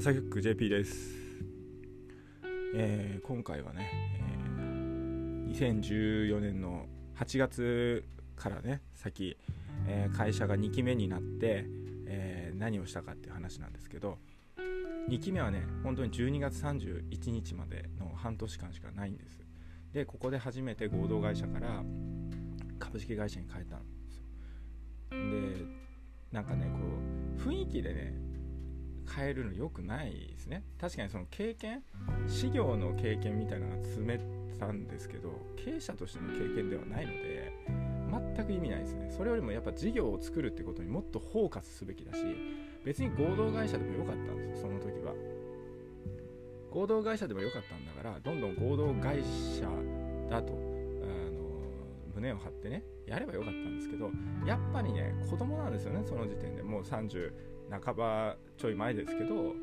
おさゆく JP です、えー今回はね、えー2014年の8月からね先、えー会社が2期目になって、え何をしたかっていう話なんですけど2期目はね本当に12月31日までの半年間しかないんです。でここで初めて合同会社から株式会社に変えたんですよ。でなんかねこう雰囲気でね変えるの良くないですね。確かにその経験事業の経験みたいなのが詰めたんですけど経営者としての経験ではないので全く意味ないですね。それよりもやっぱ事業を作るってことにもっとフォーカスすべきだし別に合同会社でもよかったんですよその時は。合同会社でもよかったんだからどんどん合同会社だとあの胸を張ってねやればよかったんですけどやっぱりね子供なんですよねその時点で。もう30半ばちょい前ですけどこ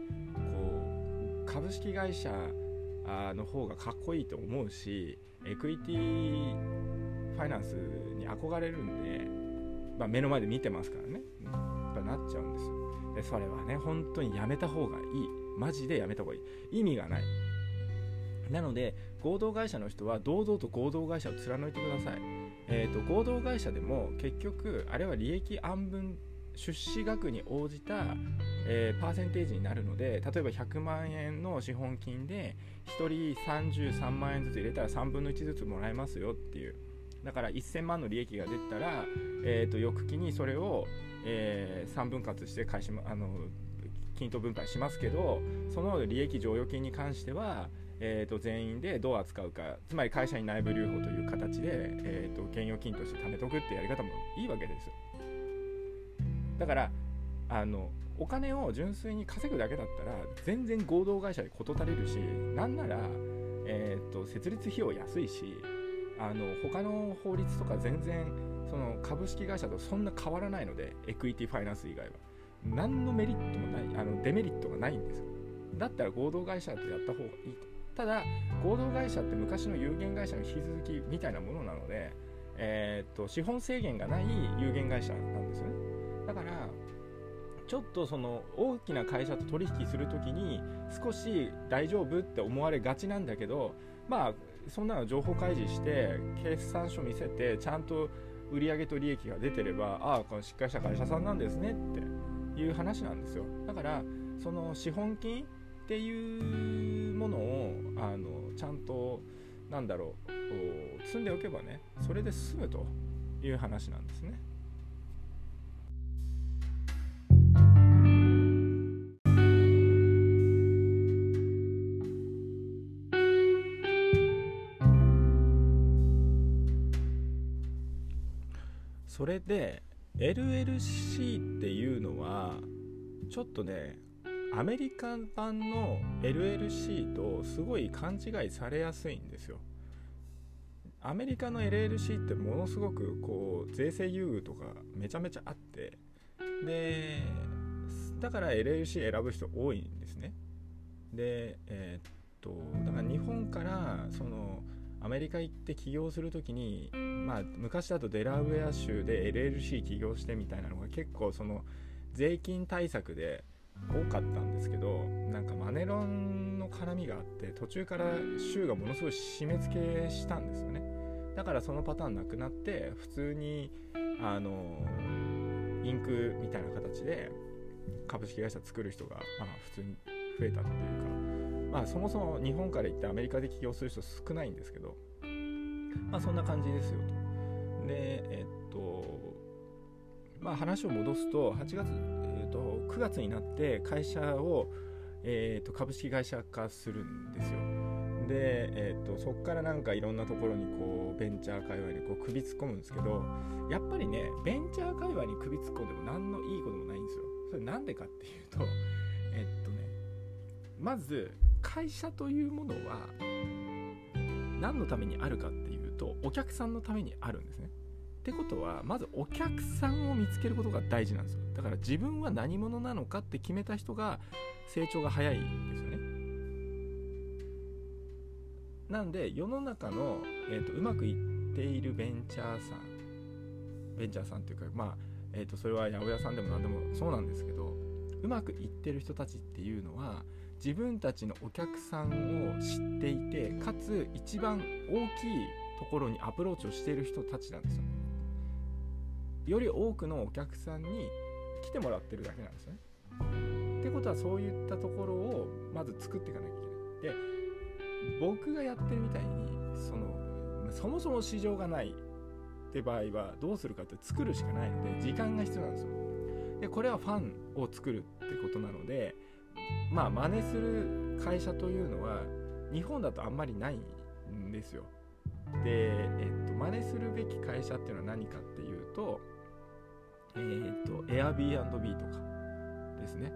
う株式会社の方がかっこいいと思うしエクイティファイナンスに憧れるんで、まあ、目の前で見てますからね、やっぱなっちゃうんですよ。でそれはね本当にやめた方がいい。マジでやめた方がいい。意味がない。なので合同会社の人は堂々と合同会社を貫いてください。えー、と合同会社でも結局あれは利益安分出資額に応じた、えーパーセンテージになるので例えば100万円の資本金で1人33万円ずつ入れたら3分の1ずつもらえますよっていう。だから1000万の利益が出たら、えー、と翌期にそれを、えー3分割して会社もあの均等分配しますけどその利益剰余金に関してはえー、と全員でどう扱うかつまり会社に内部留保という形で、えー、と現預金として貯めとくってやり方もいいわけですよ。だからあのお金を純粋に稼ぐだけだったら全然合同会社で事足りるしなんなら、えー、と設立費用安いしあの他の法律とか全然その株式会社とそんな変わらないのでエクイティファイナンス以外は。何のメリットもないあのデメリットがないんですよ。だったら合同会社でやった方がいいと。ただ合同会社って昔の有限会社の引き続きみたいなものなので、えーっと資本制限がない有限会社なんですよね。だからちょっとその大きな会社と取引するときに少し大丈夫って思われがちなんだけどまあそんなの情報開示して決算書見せてちゃんと売上と利益が出てればああこのしっかりした会社さんなんですねっていう話なんですよだからその資本金っていうものをあのちゃんとなんだろう積んでおけばねそれで済むという話なんですね。それで LLC っていうのはちょっとねアメリカ版の LLC とすごい勘違いされやすいんですよ。アメリカの LLC ってものすごくこう税制優遇とかめちゃめちゃあってでだから LLC 選ぶ人多いんですね。でえーっとだから日本からそのアメリカ行って起業するときにまあ昔だとデラウェア州で LLC 起業してみたいなのが結構その税金対策で多かったんですけどなんかマネロンの絡みがあって途中から州がものすごい締め付けしたんですよね。だからそのパターンなくなって普通にあのインクみたいな形で株式会社作る人がまあ普通に増えたっていうか。まあそもそも日本から行ってアメリカで起業する人少ないんですけどまあそんな感じですよとでえっとまあ話を戻すと8月えー、と9月になって会社を、えー、と株式会社化するんですよ。で、えー、とそこからなんかいろんなところにこうベンチャー界隈にこう首突っ込むんですけどやっぱりねベンチャー界隈に首突っ込んでも何のいいこともないんですよ。それなんでかっていうとえっとねまず会社というものは何のためにあるかっていうとお客さんのためにあるんですね。ってことはまずお客さんを見つけることが大事なんですよだから自分は何者なのかって決めた人が成長が早いんですよねなんで世の中の、えー、とうまくいっているベンチャーさんベンチャーさんっていうかまあ、えー、とそれは八百屋さんでも何でもそうなんですけどうまくいってる人たちっていうのは自分たちのお客さんを知っていてかつ一番大きいところにアプローチをしている人たちなんですよ。より多くのお客さんに来てもらってるだけなんですよね。ってことはそういったところをまず作っていかなきゃいけない。で僕がやってるみたいにそのそもそも市場がないって場合はどうするかって作るしかないので時間が必要なんですよ。でこれはファンを作るってことなのでまあ真似する会社というのは日本だとあんまりないんですよ。で、えっと、真似するべき会社っていうのは何かっていうとえっと Airbnb とかですね。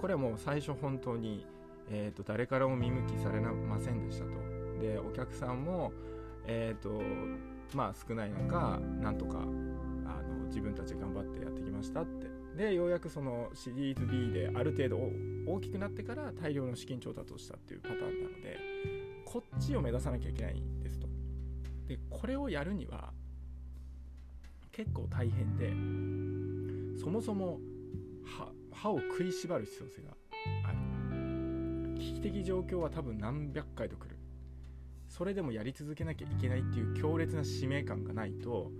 これはもう最初本当に、えーと、誰からも見向きされませんでしたと。でお客さんもえっ、とまあ少ない中なんとかあの自分たち頑張ってやってきましたってでようやくそのシリーズ B である程度大きくなってから大量の資金調達をしたっていうパターンなのでこっちを目指さなきゃいけないんですと。でこれをやるには結構大変でそもそも歯を食いしばる必要性がある。危機的状況は多分何百回と来る。それでもやり続けなきゃいけないっていう強烈な使命感がないと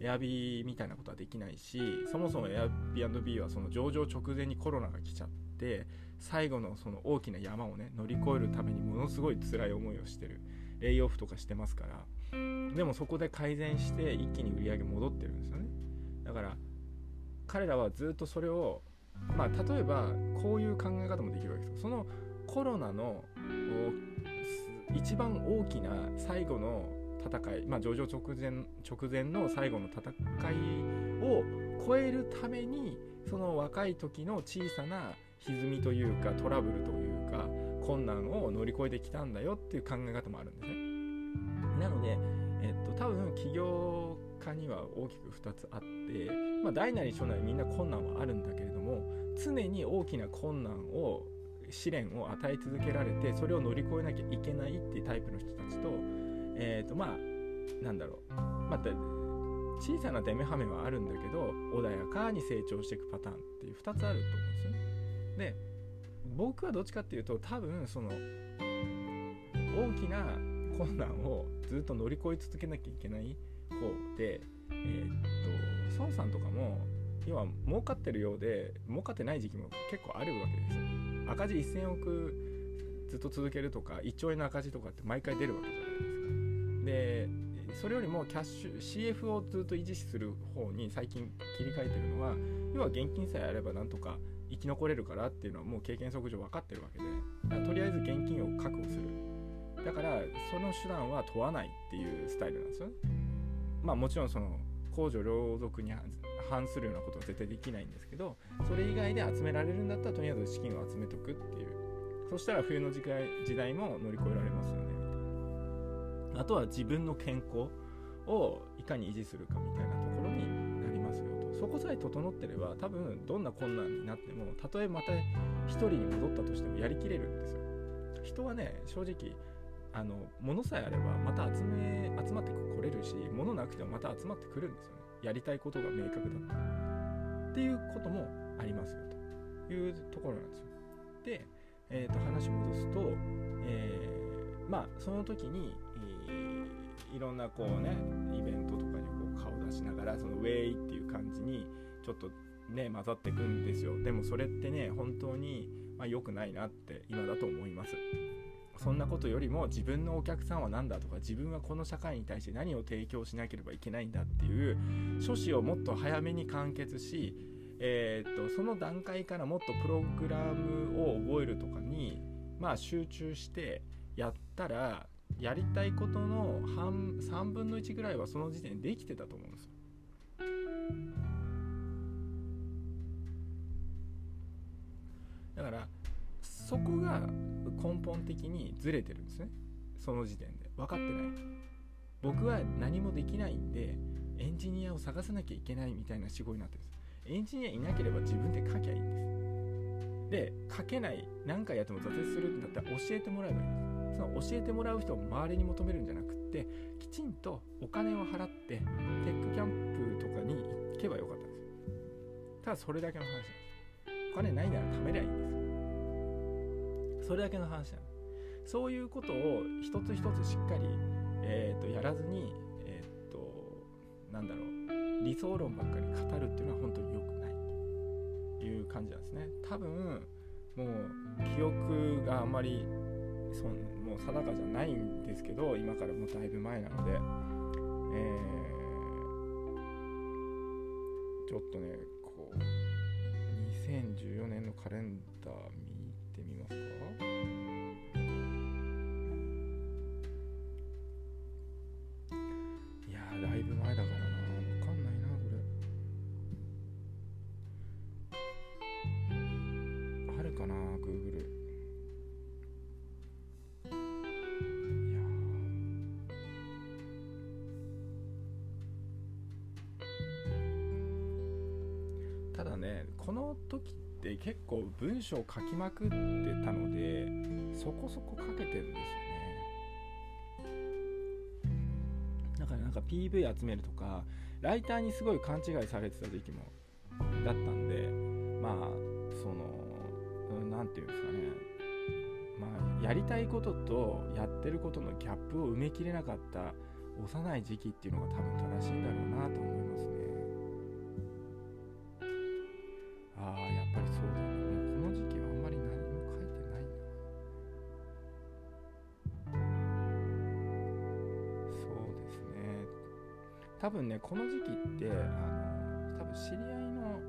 エアビーみたいなことはできないしそもそも Airbnb はその上場直前にコロナが来ちゃって最後のその大きな山をね乗り越えるためにものすごい辛い思いをしてる。レイオフとかしてますから。でもそこで改善して一気に売り上げ戻ってるんですよね。だから彼らはずっとそれをまあ例えばこういう考え方もできるわけですそのコロナの一番大きな最後の戦い、まあ、上場直前直前の最後の戦いを超えるためにその若い時の小さな歪みというかトラブルというか困難を乗り越えてきたんだよっていう考え方もあるんですね。なので、えっと、多分起業家には大きく2つあって、まあ、大なり小なりみんな困難はあるんだけれども常に大きな困難を試練を与え続けられてそれを乗り越えなきゃいけないっていうタイプの人たちとえっ、ー、とまあなんだろうまた小さなデメハメはあるんだけど穏やかに成長していくパターンっていう2つあると思うんですよね。で僕はどっちかっていうと多分その大きな困難をずっと乗り越え続けなきゃいけない方でえー、っと孫さんとかも要は儲かってるようで儲かってない時期も結構あるわけですよ赤字1000億ずっと続けるとか1兆円の赤字とかって毎回出るわけじゃないでそれよりもキャッシュ CF をずっと維持する方に最近切り替えてるのは要は現金さえあればなんとか生き残れるからっていうのはもう経験則上分かってるわけでとりあえず現金を確保する。だからその手段は問わないっていうスタイルなんですよね。まあもちろんその公序良俗に反するようなことは絶対できないんですけどそれ以外で集められるんだったらとりあえず資金を集めとくっていう。そしたら冬の時代も乗り越えられますよね。あとは自分の健康をいかに維持するかみたいなところになりますよと。そこさえ整ってれば多分どんな困難になってもたとえまた一人に戻ったとしてもやりきれるんですよ。人はね正直あの物さえあればまた集め集まってこれるし物なくてもまた集まってくるんですよね。やりたいことが明確だったっていうこともありますよというところなんですよ。で、えー、と話戻すと、えー、まあその時に、いろんなこうねイベントとかにこう顔出しながらそのウェイっていう感じにちょっとね混ざっていくんですよ。でもそれってね本当にまあ、良くないなって今だと思います。そんなことよりも自分のお客さんは何だとか自分はこの社会に対して何を提供しなければいけないんだっていう書士をもっと早めに完結し、えー、っとその段階からもっとプログラムを覚えるとかに、まあ、集中してやったらやりたいことの半3分の1ぐらいはその時点でできてたと思うんですよ。だからそこが根本的にずれてるんですね。その時点で。分かってない。僕は何もできないんでエンジニアを探さなきゃいけないみたいな思考になってるんです。エンジニアいなければ自分で書きゃいいんです。で書けない何回やっても挫折するんだったら教えてもらえばいいんです。その教えてもらう人を周りに求めるんじゃなくってきちんとお金を払ってテックキャンプとかに行けばよかったんですただそれだけの話なんです。お金ないなら貯めりゃいいんです。それだけの話なのそういうことを一つ一つしっかり、えーと、やらずにえっ、ー、となんだろう理想論ばっかり語るっていうのは本当に良くない。という感じなんですね。多分もう記憶があまりそもう定かじゃないんですけど今からもうだいぶ前なので、えー、ちょっとねこう2014年のカレンダー見てみますか。いやだいぶ前だこの時って結構文章を書きまくってたのでそこそこ書けてるんですよね。だからなんか PV 集めるとかライターにすごい勘違いされてた時期もだったんでまあその何て言うんですかね。まあやりたいこととやってることのギャップを埋めきれなかった幼い時期っていうのが多分正しいんだろうなと思います。多分ねこの時期ってあの多分知り合いの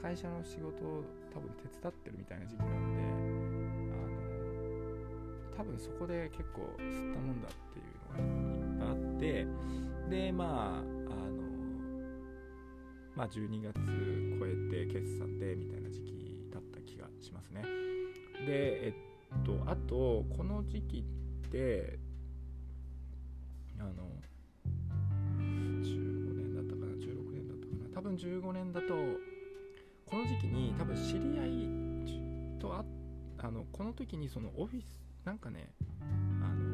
会社の仕事を多分手伝ってるみたいな時期なんであの多分そこで結構吸ったもんだっていうのがいっぱいあってでまああのまあ12月超えて決算でみたいな時期だった気がしますね。でえっとあとこの時期って2015年だとこの時期に多分知り合いとああのこの時にそのオフィスなんかねあの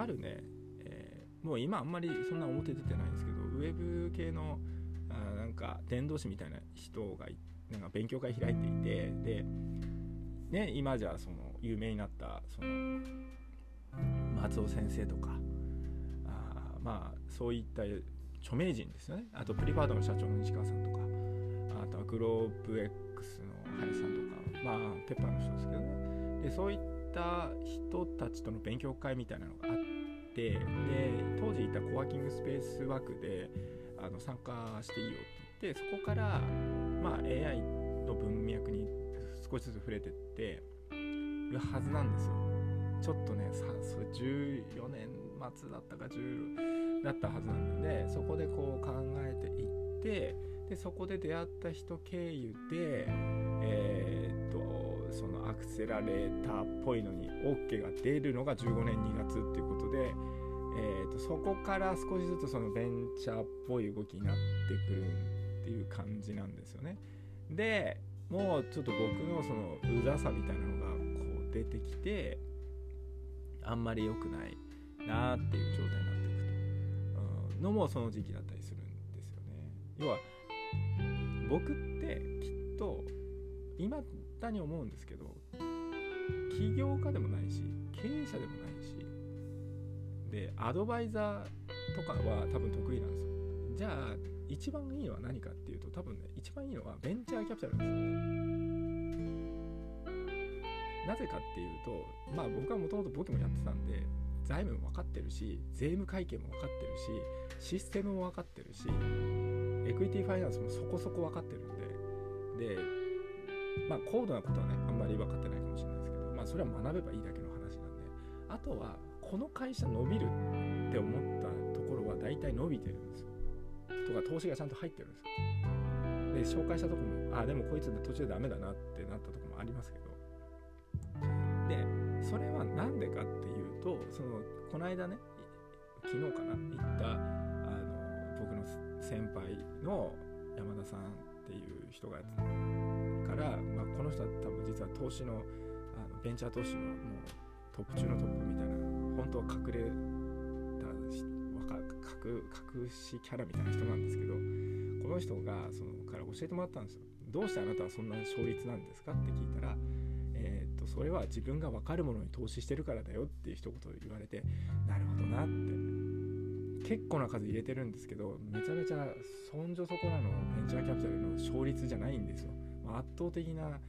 あるね、えー、もう今あんまりそんな表出てないんですけどウェブ系のあなんか伝道師みたいな人がなんか勉強会開いていてで、ね、今じゃその有名になったその松尾先生とかあまあそういった著名人ですよね。あとプリファードの社長の西川さんとか。あとはグローブ X の林さんとか。まあペッパーの人ですけどね。でそういった人たちとの勉強会みたいなのがあって。で当時いたコワーキングスペース枠であの参加していいよって言ってそこから、まあ、AI の文脈に少しずつ触れてってるはずなんですよ。ちょっとねさそれ14年末だったか10だったはずなのでそこでこう考えていってでそこで出会った人経由でえー、っとそのアクセラレーターっぽいのに OK が出るのが15年2月っていうことで、えー、っとそこから少しずつそのベンチャーっぽい動きになってくるっていう感じなんですよね。でもうちょっと僕のそのうざさみたいなのがこう出てきてあんまり良くないなっていう状態になっていくと、うん。のもその時期だったりするんですよね。要は僕ってきっと今だに思うんですけど起業家でもないし経営者でもないし。でアドバイザーとかは多分得意なんですよ。じゃあ一番いいのは何かっていうと多分ね一番いいのはベンチャーキャピタルなんですよね。なぜかっていうとまあ僕はもともと簿記もやってたんで財務も分かってるし税務会計も分かってるしシステムも分かってるしエクイティファイナンスもそこそこ分かってるんででまあ高度なことはねあんまり分かってないかもしれないですけどまあそれは学べばいいだけの話なんであとはこの会社伸びるって思ったところは大体伸びてるんですよ。とか投資がちゃんと入ってるんですよ。で紹介したとこもあでもこいつ途中でダメだなってなったとこもありますけど。でそれは何でかってとそのこの間ね昨日かな行ったあの僕の先輩の山田さんっていう人がやったから、まあ、この人は多分実は投資のあのベンチャー投資のもうトップ中のトップみたいな本当は隠れた隠隠しキャラみたいな人なんですけどこの人がそのから教えてもらったんですよ。どうしてあなたはそんな勝率なんですかって聞いたら、とそれは自分が分かるものに投資してるからだよっていう一言言われてなるほどなって。結構な数入れてるんですけどめちゃめちゃそんじょそこらのベンチャーキャピタルの勝率じゃないんですよ、圧倒的な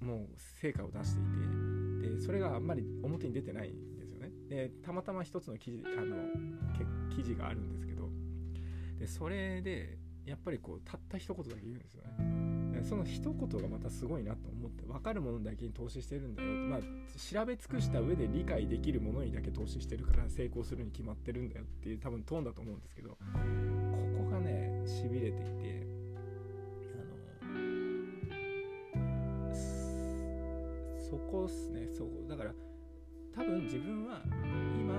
もう成果を出していて。でそれがあんまり表に出てないんですよね。でたまたま一つの記事あの記事があるんですけど。でそれでやっぱりこうたった一言だけ言うんですよね。その一言がまたすごいなと思って分かるものだけに投資してるんだよまあ調べ尽くした上で理解できるものにだけ投資してるから成功するに決まってるんだよっていう多分トーンだと思うんですけどここがねしびれていてあのそこっすねそうだから多分自分は今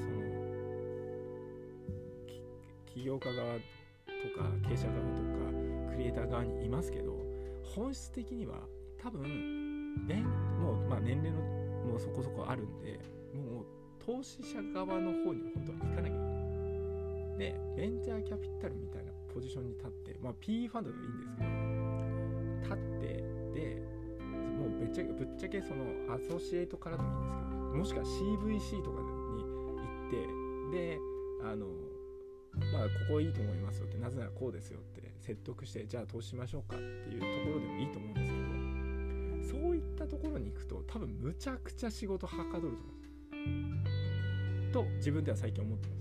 その起業家側とか経営者側とかクリエイター側にいますけど本質的には多分もう、まあ、年齢のもうそこそこあるんでもう投資者側の方に本当は行かなきゃいけない。でベンチャーキャピタルみたいなポジションに立って、まあ、PE ファンドでもいいんですけど立ってでもうぶっちゃけぶっちゃけそのアソシエイトからでもいいんですけどもしくは CVC とかに行ってであのまあここいいと思いますよってなぜならこうですよって説得してじゃあ投資しましょうかっていうところでもいいと思うんですけどそういったところに行くと多分むちゃくちゃ仕事はかどると思う。んですと自分では最近思ってま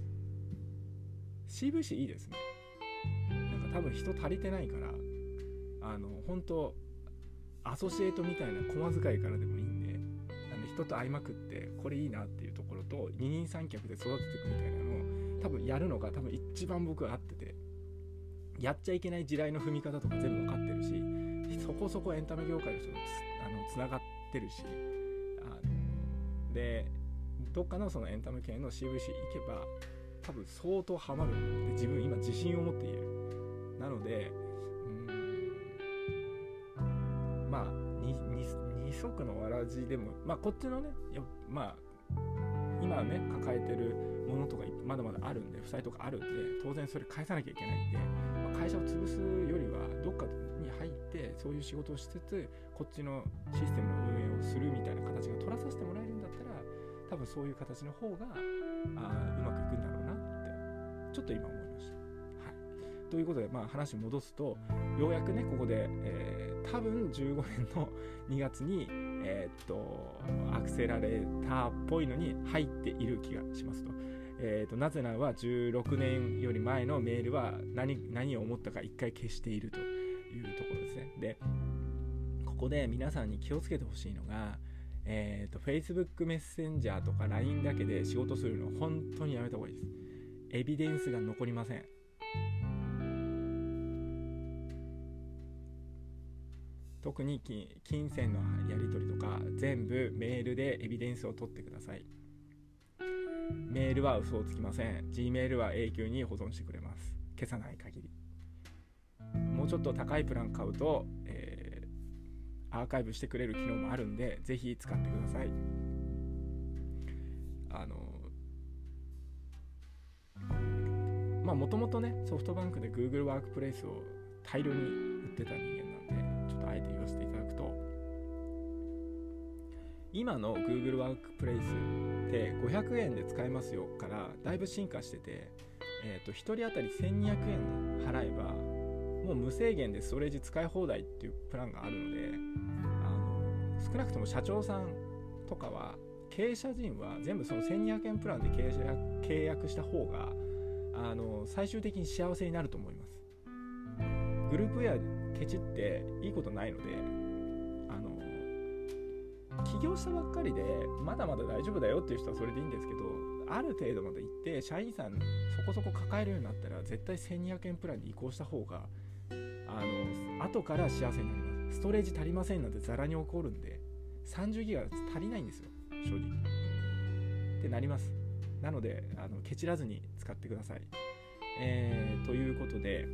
す。CVC いいですね。なんか多分人足りてないからあの本当アソシエイトみたいな駒使いからでもいいんで人と会いまくってこれいいなっていうところと二人三脚で育てていくみたいなのを多分やるのが多分一番僕は合っててやっちゃいけない地雷の踏み方とか全部分かってるしそこそこエンタメ業界の人とつあのつながってるしあのでどっかのそのエンタメ系の CVC 行けば多分相当ハマるで自分今自信を持っている。なのでうんまあ二足のわらじでもまあこっちのねまあ今ね抱えてるものとかまだまだあるんで負債とかあるんで当然それ返さなきゃいけないんで、まあ、会社を潰すよりはどっかに入ってそういう仕事をしつつこっちのシステムの運営をするみたいな形が取らさせてもらえるんだったら多分そういう形の方があうまくいくんだろうなってちょっと今思いました。はい、ということで、まあ、話戻すとようやくねここで、えー、多分15年の2月にえー、っとアクセラレーターっぽいのに入っている気がしますと。えーと、なぜならば16年より前のメールは何何を思ったか一回消しているというところですね。で、ここで皆さんに気をつけてほしいのが、えーと、Facebook メッセンジャーとか LINE だけで仕事するの本当にやめた方がいいです。エビデンスが残りません。特に金銭のやり取りとか全部メールでエビデンスを取ってください。メールは嘘をつきません。Gmail は永久に保存してくれます。消さない限り。もうちょっと高いプラン買うと、えー、アーカイブしてくれる機能もあるんでぜひ使ってください。あのまあもともとねソフトバンクで Google ワークプレイスを大量に売ってた人て言わせていただくと今の Google ワークプレイスって500円で使えますよからだいぶ進化してて、えー、と1人当たり1200円払えばもう無制限でストレージ使い放題っていうプランがあるのであの少なくとも社長さんとかは経営者陣は全部その1200円プランで契約契約した方があの最終的に幸せになると思います。グループウェアケチっていいことないのであの起業したばっかりでまだまだ大丈夫だよっていう人はそれでいいんですけどある程度まで行って社員さんそこそこ抱えるようになったら絶対1200円プランに移行した方があの後から幸せになります。ストレージ足りませんなんてザラに起こるんで30ギガ足りないんですよ。正直。ってなります。なのであのケチらずに使ってください。えー、ということで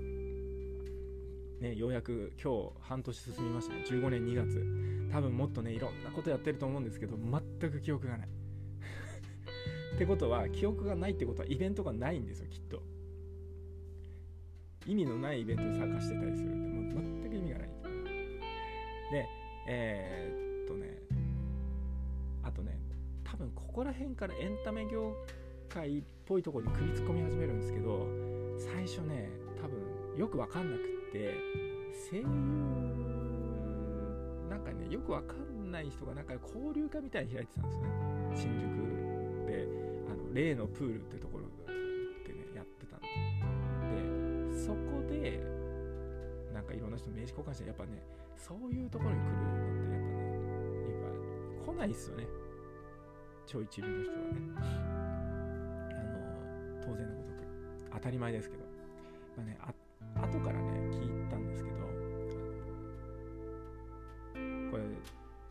ね、ようやく今日半年進みましたね。15年2月。多分もっとねいろんなことやってると思うんですけど全く記憶がない。ってことは記憶がないってことはイベントがないんですよきっと。意味のないイベントに参加してたりする。んでも全く意味がない。でえー、っとねあとね多分ここら辺からエンタメ業界っぽいとこに首突っ込み始めるんですけど最初ね多分よく分かんなくて。って声優なんかねよく分かんない人がなんか交流会みたいに開いてたんですよね。新宿であの例のプールってところでねやってたんで。でそこでなんかいろんな人名刺交換してやっぱねそういうところに来るのってやっぱねやっぱ来ないっすよね。超一流の人はね。あの当然のごとく当たり前ですけど。まあね後からね聞いたんですけどこれ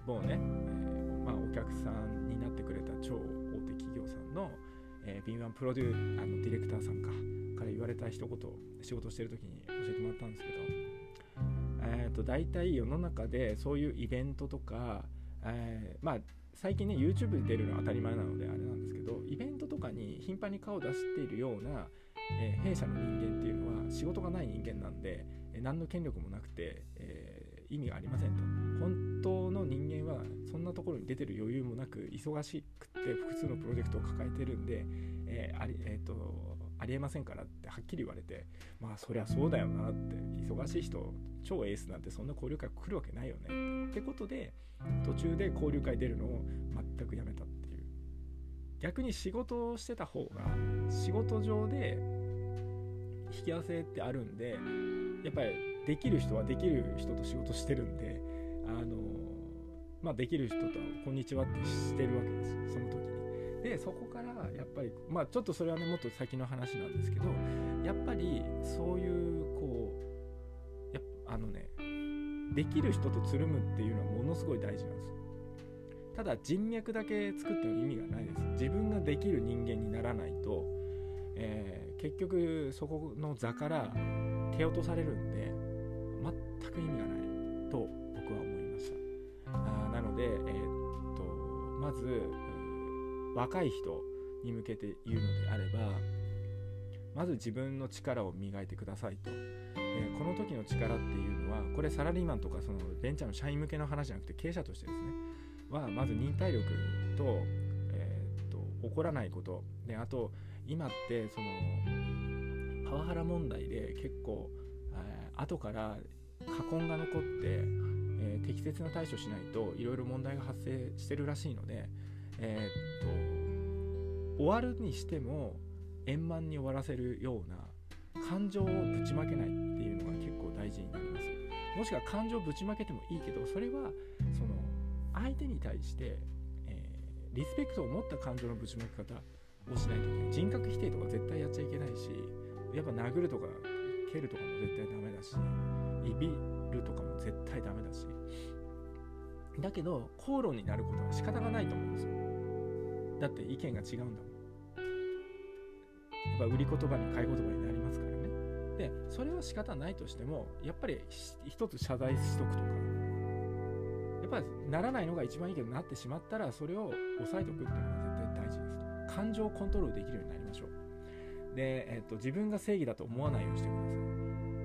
某ね、えー、まあ、お客さんになってくれた超大手企業さんの、えー、敏腕プロデューあのディレクターさんかから言われた一言仕事してる時に教えてもらったんですけどえっ、ー、と大体世の中でそういうイベントとか、えー、まあ最近ね YouTube で出るのは当たり前なのであれなんですけどイベントとかに頻繁に顔を出しているような、えー、弊社の人間っていうのは仕事がない人間なんで、えー、何の権力もなくて、えー、意味がありませんと。本当の人間はそんなところに出てる余裕もなく忙しくて複数のプロジェクトを抱えてるんで、えありえーと、ありえませんからってはっきり言われてまあそりゃそうだよなって忙しい人超エースなんてそんな交流会来るわけないよねってことで途中で交流会出るのを全くやめたっていう。逆に仕事をしてた方が仕事上で引き合わせってあるんでやっぱりできる人はできる人と仕事してるんであのまあできる人と「こんにちは」ってしてるわけですよその時に。でそこからやっぱりまあちょっとそれはねもっと先の話なんですけどやっぱりそういうこうやあのねできる人とつるむっていうのはものすごい大事なんですよただ人脈だけ作っても意味がないです自分ができる人間にならないと、えー、結局そこの座から蹴落とされるんで全く意味がないと僕は思いました。あなので、えー、っとまず若い人に向けて言うのであればまず自分の力を磨いてくださいと、えー、この時の力っていうのはこれサラリーマンとかそのベンチャーの社員向けの話じゃなくて経営者としてですね。はまず忍耐力と,、えー、っと怒らないこと。であと今ってそのパワハラ問題で結構、えー、後から禍根が残って、えー、適切な対処しないといろいろ問題が発生してるらしいので、えー、っと終わるにしても円満に終わらせるような感情をぶちまけないっていうのが結構大事になります。もしくは感情をぶちまけてもいいけどそれはその相手に対して、えー、リスペクトを持った感情のぶちまけ方をしないといけない。人格否定とか絶対やっちゃいけないしやっぱ殴るとか蹴るとかも絶対ダメだしいびるとかも絶対ダメだし。だけど口論になることは仕方がないと思うんですよ。だって意見が違うんだもん。やっぱ売り言葉に買い言葉になりますからね。でそれは仕方ないとしてもやっぱり一つ謝罪しとくとか。やっぱならないのが一番いいけどなってしまったらそれを抑えておくっていうのが絶対大事です。感情をコントロールできるようになりましょう。で、えっと、自分が正義だと思わないようにしてください。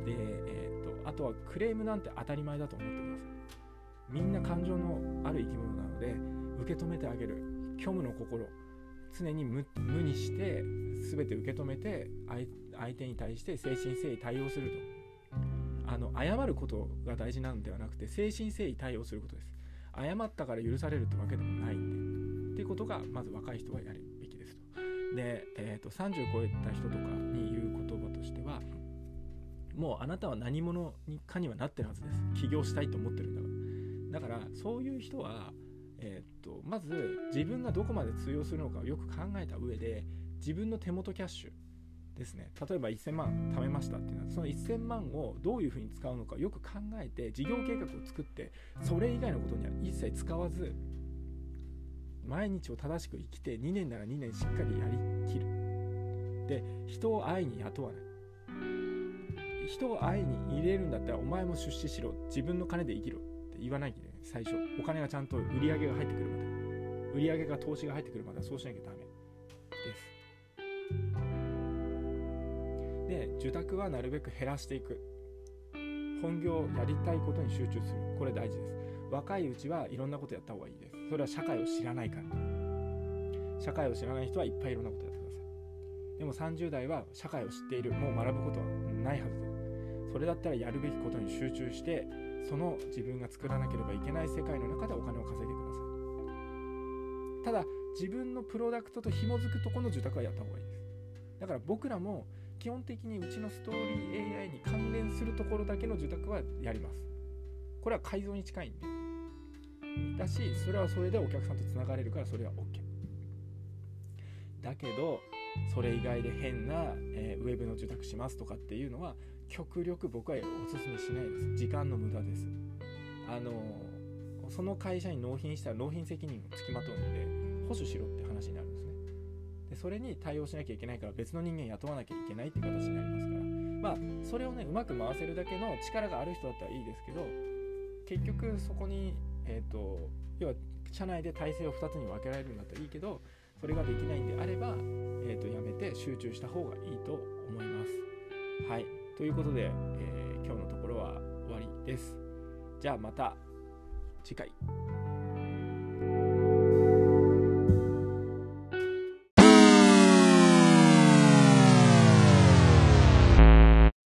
で、えっと、あとはクレームなんて当たり前だと思ってください。みんな感情のある生き物なので受け止めてあげる。虚無の心。常に無にして全て受け止めて相手に対して誠心誠意対応すると。あの謝ることが大事なのではなくて誠心誠意対応することです。謝ったから許されるってわけでもないんで。っていうことがまず若い人はやる。で、えーと、30超えた人とかに言う言葉としてはもうあなたは何者かにはなってるはずです。起業したいと思ってるんだから。だからそういう人はえー、っとまず自分がどこまで通用するのかをよく考えた上で自分の手元キャッシュですね。例えば1000万貯めましたっていうのはその1000万をどういうふうに使うのかよく考えて事業計画を作ってそれ以外のことには一切使わず毎日を正しく生きて2年なら2年しっかりやりきる。で人を愛に雇わない。人を愛に入れるんだったらお前も出資しろ。自分の金で生きろ。って言わないといけない。最初。お金がちゃんと売り上げが入ってくるまで。売り上げが投資が入ってくるまではそうしなきゃダメ。です。で受託はなるべく減らしていく。本業やりたいことに集中する。これ大事です。若いうちはいろんなことやった方がいいです。それは社会を知らないから。社会を知らない人はいっぱいいろんなことやってください。でも30代は社会を知っているもう学ぶことはないはずですそれだったらやるべきことに集中してその自分が作らなければいけない世界の中でお金を稼いでください。ただ自分のプロダクトと紐づくとこの受託はやった方がいいです。だから僕らも基本的にうちのストーリー AI に関連するところだけの受託はやります。これは改造に近いんで。だしそれはそれでお客さんとつながれるからそれは OK だけどそれ以外で変な、えー、ウェブの受託しますとかっていうのは極力僕はおすすめしないです。時間の無駄です。あのー、その会社に納品したら納品責任をつきまとうので保守しろって話になるんですね。でそれに対応しなきゃいけないから別の人間雇わなきゃいけないって形になりますから。まあそれをねうまく回せるだけの力がある人だったらいいですけど結局そこにえ、ー、と要は社内で体制を2つに分けられるんだったらいいけどそれができないんであれば、えーと、やめて集中した方がいいと思います。はいということで、えー、今日のところは終わりです。じゃあまた次回。